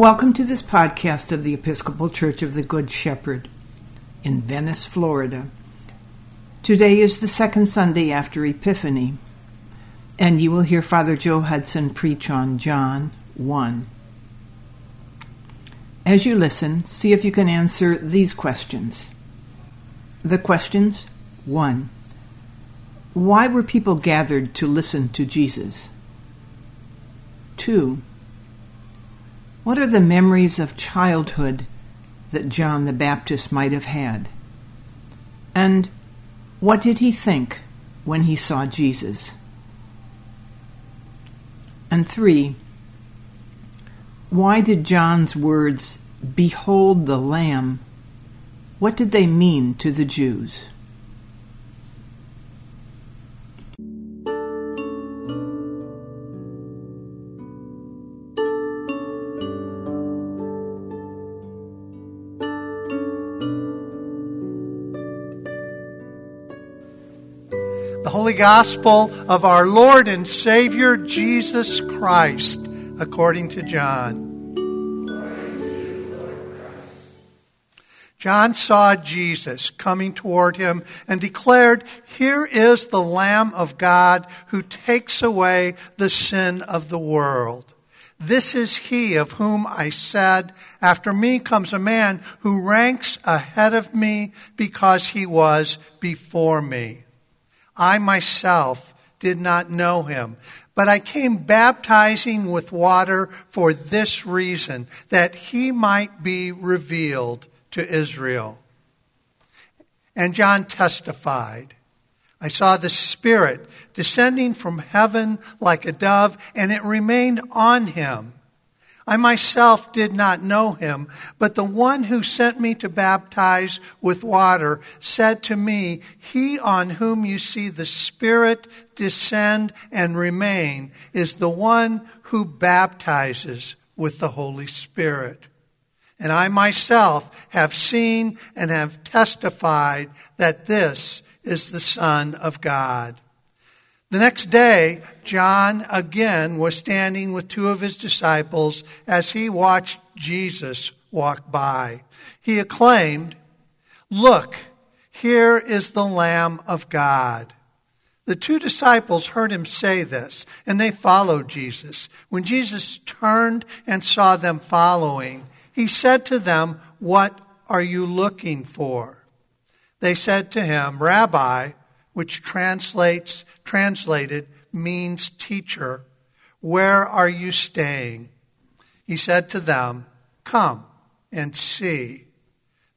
Welcome to this podcast of the Episcopal Church of the Good Shepherd in Venice, Florida. Today is the second Sunday after Epiphany, and you will hear Father Joe Hudson preach on John 1. As you listen, see if you can answer these questions. The questions 1. Why were people gathered to listen to Jesus? 2. What are the memories of childhood that John the Baptist might have had? And what did he think when he saw Jesus? And three, why did John's words, Behold the Lamb, what did they mean to the Jews? Holy Gospel of our Lord and Savior Jesus Christ, according to John. John saw Jesus coming toward him and declared, Here is the Lamb of God who takes away the sin of the world. This is he of whom I said, After me comes a man who ranks ahead of me because he was before me. I myself did not know him, but I came baptizing with water for this reason, that he might be revealed to Israel. And John testified. I saw the Spirit descending from heaven like a dove, and it remained on him. I myself did not know him, but the one who sent me to baptize with water said to me, He on whom you see the Spirit descend and remain is the one who baptizes with the Holy Spirit. And I myself have seen and have testified that this is the Son of God. The next day, John again was standing with two of his disciples as he watched Jesus walk by. He acclaimed, Look, here is the Lamb of God. The two disciples heard him say this, and they followed Jesus. When Jesus turned and saw them following, he said to them, What are you looking for? They said to him, Rabbi, which translates translated means teacher, where are you staying? He said to them, Come and see.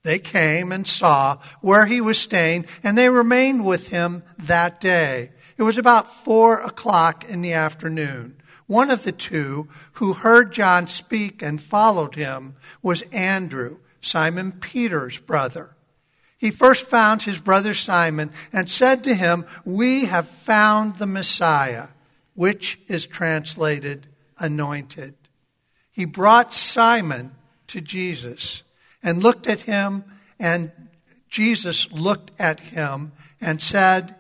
They came and saw where he was staying, and they remained with him that day. It was about four o'clock in the afternoon. One of the two who heard John speak and followed him was Andrew, Simon Peter's brother he first found his brother Simon and said to him, We have found the Messiah, which is translated anointed. He brought Simon to Jesus and looked at him, and Jesus looked at him and said,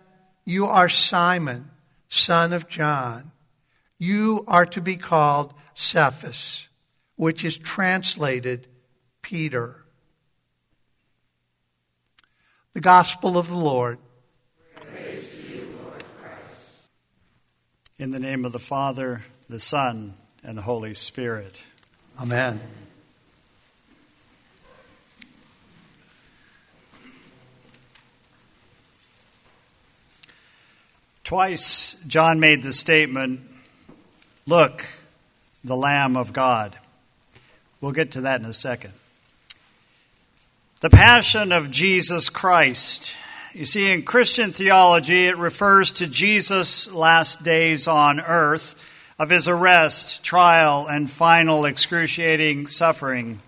You are Simon, son of John. You are to be called Cephas, which is translated Peter. The Gospel of the Lord. You, Lord In the name of the Father, the Son, and the Holy Spirit. Amen. Twice John made the statement, Look, the Lamb of God. We'll get to that in a second. The passion of Jesus Christ. You see, in Christian theology, it refers to Jesus' last days on earth, of his arrest, trial, and final excruciating suffering.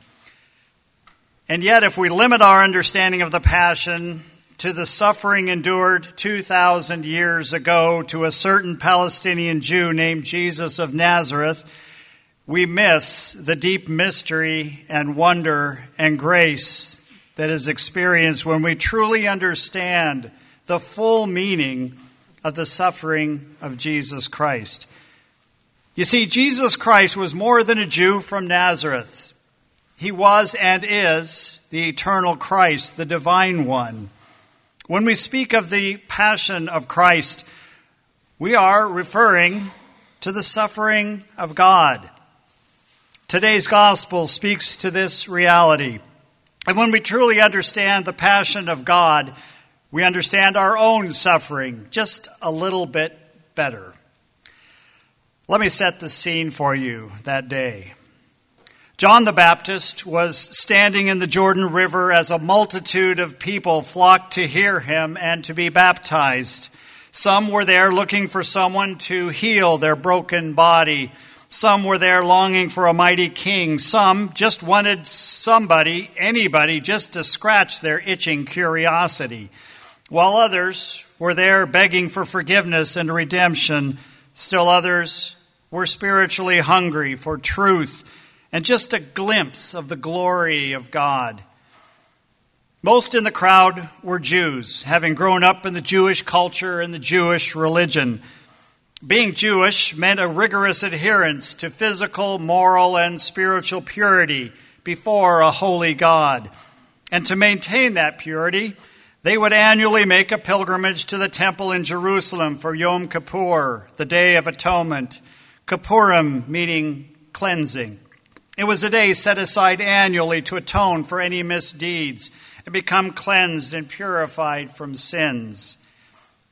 And yet, if we limit our understanding of the passion to the suffering endured 2,000 years ago to a certain Palestinian Jew named Jesus of Nazareth, we miss the deep mystery and wonder and grace that is experienced when we truly understand the full meaning of the suffering of Jesus Christ. You see, Jesus Christ was more than a Jew from Nazareth. He was and is the eternal Christ, the divine one. When we speak of the passion of Christ, we are referring to the suffering of God. Today's gospel speaks to this reality. And when we truly understand the passion of God, we understand our own suffering just a little bit better. Let me set the scene for you that day. John the Baptist was standing in the Jordan River as a multitude of people flocked to hear him and to be baptized. Some were there looking for someone to heal their broken body. Some were there longing for a mighty king. Some just wanted somebody, anybody, just to scratch their itching curiosity. While others were there begging for forgiveness and redemption, still others were spiritually hungry for truth and just a glimpse of the glory of God. Most in the crowd were Jews, having grown up in the Jewish culture and the Jewish religion. Being Jewish meant a rigorous adherence to physical, moral, and spiritual purity before a holy God. And to maintain that purity, they would annually make a pilgrimage to the temple in Jerusalem for Yom Kippur, the Day of Atonement. Kippurim meaning cleansing. It was a day set aside annually to atone for any misdeeds and become cleansed and purified from sins.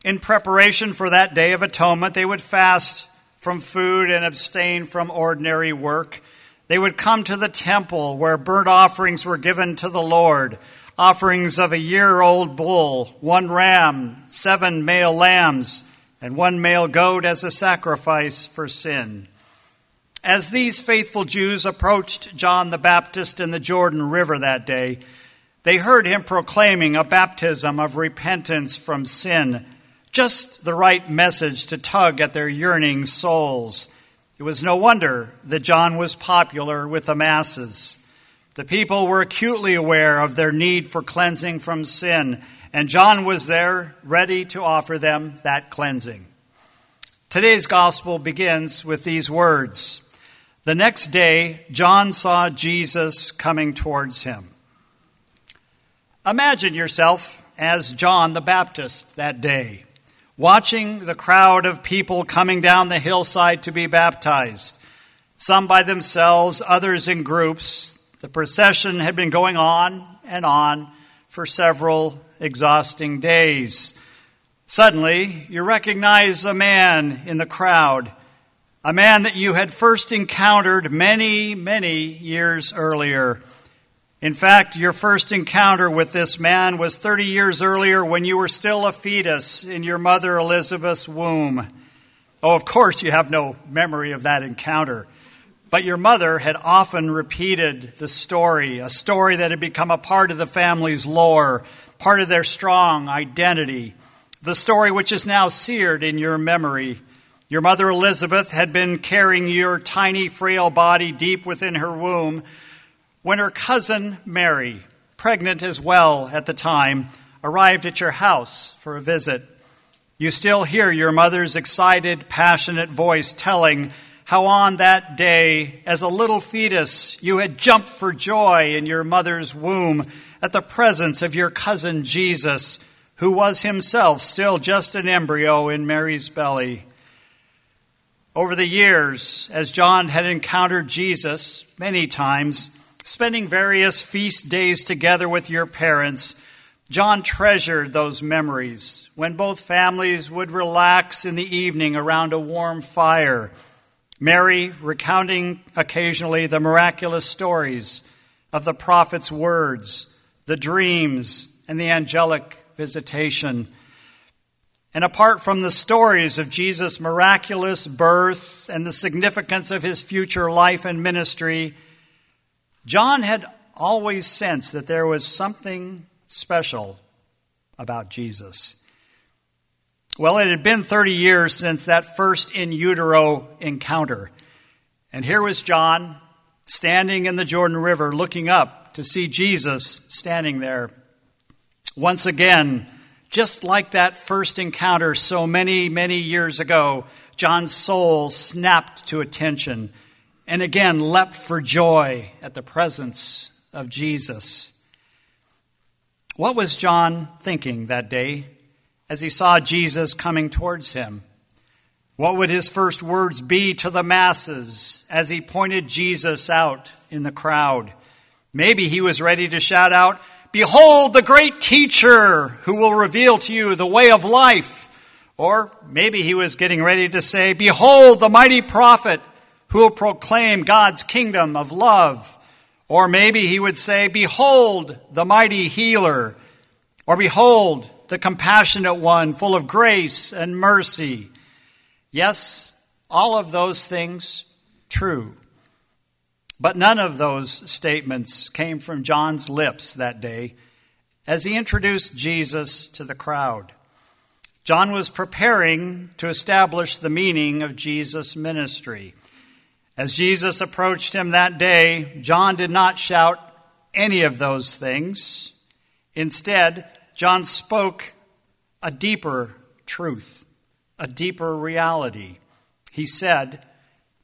In preparation for that day of atonement, they would fast from food and abstain from ordinary work. They would come to the temple where burnt offerings were given to the Lord offerings of a year old bull, one ram, seven male lambs and one male goat as a sacrifice for sin. As these faithful Jews approached John the Baptist in the Jordan River that day, they heard him proclaiming a baptism of repentance from sin, just the right message to tug at their yearning souls. It was no wonder that John was popular with the masses. The people were acutely aware of their need for cleansing from sin and John was there ready to offer them that cleansing. Today's gospel begins with these words The next day, John saw Jesus coming towards him. Imagine yourself as John the Baptist that day, watching the crowd of people coming down the hillside to be baptized, some by themselves, others in groups. The procession had been going on and on for several exhausting days. Suddenly, you recognize a man in the crowd, a man that you had first encountered many, many years earlier. In fact, your first encounter with this man was 30 years earlier when you were still a fetus in your mother Elizabeth's womb. Oh, of course, you have no memory of that encounter. But your mother had often repeated the story, a story that had become a part of the family's lore, part of their strong identity. The story which is now seared in your memory. Your mother Elizabeth had been carrying your tiny, frail body deep within her womb when her cousin Mary, pregnant as well at the time, arrived at your house for a visit. You still hear your mother's excited, passionate voice telling how on that day, as a little fetus, you had jumped for joy in your mother's womb at the presence of your cousin Jesus, who was himself still just an embryo in Mary's belly. Over the years, as John had encountered Jesus many times, spending various feast days together with your parents, John treasured those memories when both families would relax in the evening around a warm fire. Mary recounting occasionally the miraculous stories of the prophet's words the dreams, and the angelic visitation. And apart from the stories of Jesus' miraculous birth and the significance of his future life and ministry, John had always sensed that there was something special about Jesus. Well, it had been 30 years since that first in utero encounter. And here was John standing in the Jordan River looking up to see Jesus standing there. Once again, Just like that first encounter so many, many years ago, John's soul snapped to attention and again leapt for joy at the presence of Jesus. What was John thinking that day as he saw Jesus coming towards him? What would his first words be to the masses as he pointed Jesus out in the crowd? Maybe he was ready to shout out, Behold the great teacher who will reveal to you the way of life. Or maybe he was getting ready to say, Behold the mighty prophet who will proclaim God's kingdom of love. Or maybe he would say, Behold the mighty healer. Or behold the compassionate one full of grace and mercy. Yes, all of those things true. But none of those statements came from John's lips that day as he introduced Jesus to the crowd. John was preparing to establish the meaning of Jesus' ministry. As Jesus approached him that day, John did not shout any of those things. Instead, John spoke a deeper truth a deeper reality. He said,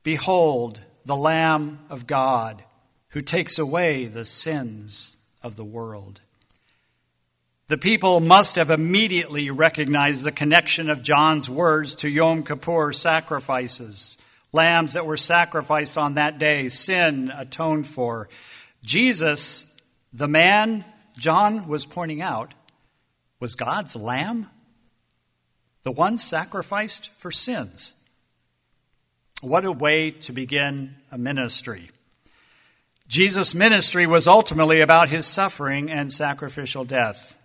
Behold, the Lamb of God who takes away the sins of the world. The people must have immediately recognized the connection of John's words to Yom Kippur sacrifices, lambs that were sacrificed on that day, sin atoned for. Jesus, the man John was pointing out, was God's lamb the one sacrificed for sins. What a way to begin a ministry. Jesus' ministry was ultimately about his suffering and sacrificial death.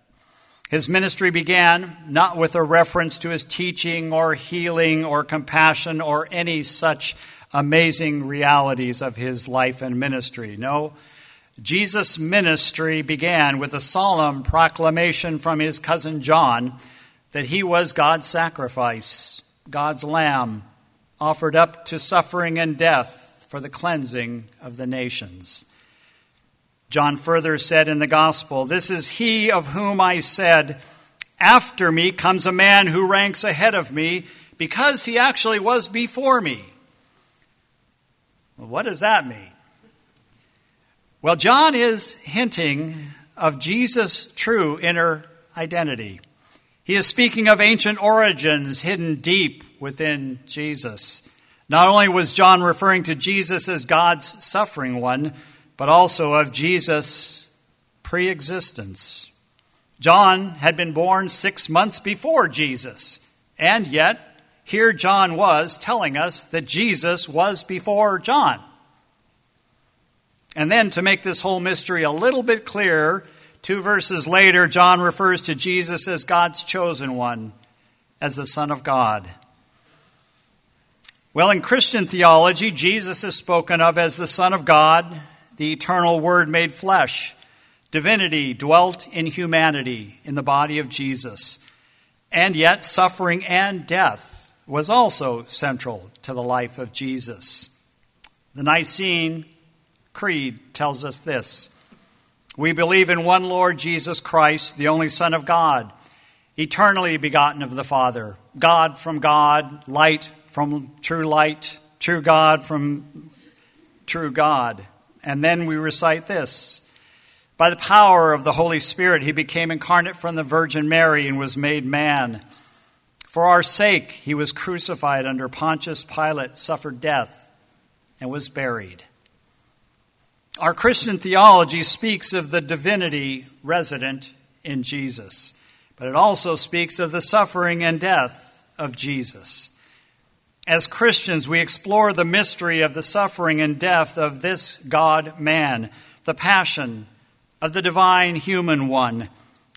His ministry began not with a reference to his teaching or healing or compassion or any such amazing realities of his life and ministry. No, Jesus' ministry began with a solemn proclamation from his cousin John that he was God's sacrifice, God's lamb, offered up to suffering and death for the cleansing of the nations. John further said in the gospel, This is he of whom I said, After me comes a man who ranks ahead of me because he actually was before me. Well, what does that mean? Well, John is hinting of Jesus' true inner identity. He is speaking of ancient origins hidden deep within Jesus. Not only was John referring to Jesus as God's suffering one, but also of Jesus' pre existence. John had been born six months before Jesus, and yet here John was telling us that Jesus was before John. And then to make this whole mystery a little bit clearer, Two verses later, John refers to Jesus as God's chosen one, as the Son of God. Well, in Christian theology, Jesus is spoken of as the Son of God, the eternal Word made flesh. Divinity dwelt in humanity in the body of Jesus. And yet, suffering and death was also central to the life of Jesus. The Nicene Creed tells us this we believe in one Lord Jesus Christ, the only Son of God, eternally begotten of the Father, God from God, light from true light, true God from true God. And then we recite this By the power of the Holy Spirit, he became incarnate from the Virgin Mary and was made man. For our sake, he was crucified under Pontius Pilate, suffered death, and was buried. Our Christian theology speaks of the divinity resident in Jesus, but it also speaks of the suffering and death of Jesus. As Christians, we explore the mystery of the suffering and death of this God man, the passion of the divine human one.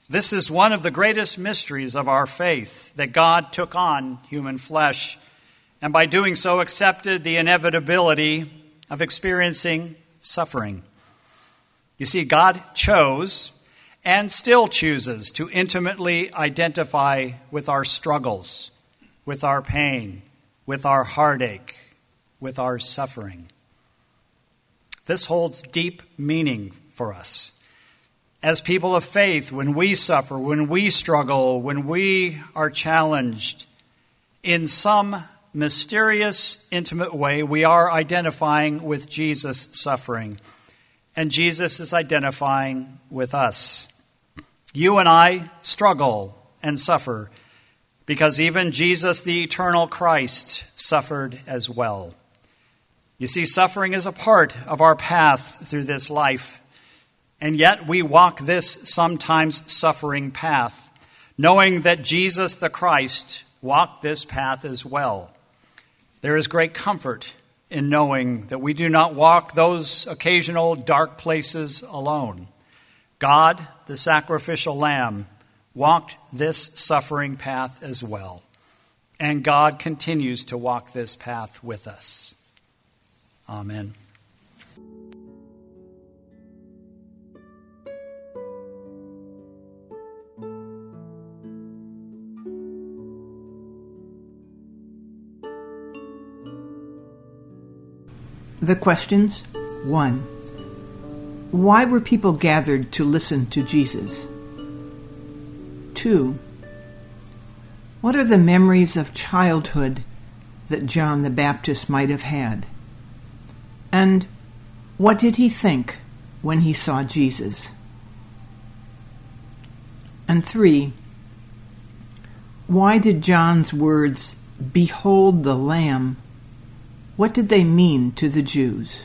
This is one of the greatest mysteries of our faith that God took on human flesh, and by doing so, accepted the inevitability of experiencing suffering. You see, God chose and still chooses to intimately identify with our struggles, with our pain, with our heartache, with our suffering. This holds deep meaning for us. as people of faith, when we suffer, when we struggle, when we are challenged, in some mysterious, intimate way, we are identifying with Jesus' suffering. And Jesus is identifying with us. You and I struggle and suffer because even Jesus, the eternal Christ, suffered as well. You see, suffering is a part of our path through this life. And yet we walk this sometimes suffering path, knowing that Jesus the Christ walked this path as well. There is great comfort in knowing that we do not walk those occasional dark places alone. God, the sacrificial lamb, walked this suffering path as well. And God continues to walk this path with us. Amen. The questions 1. Why were people gathered to listen to Jesus? 2. What are the memories of childhood that John the Baptist might have had? And what did he think when he saw Jesus? And 3. Why did John's words, Behold the Lamb, what did they mean to the Jews?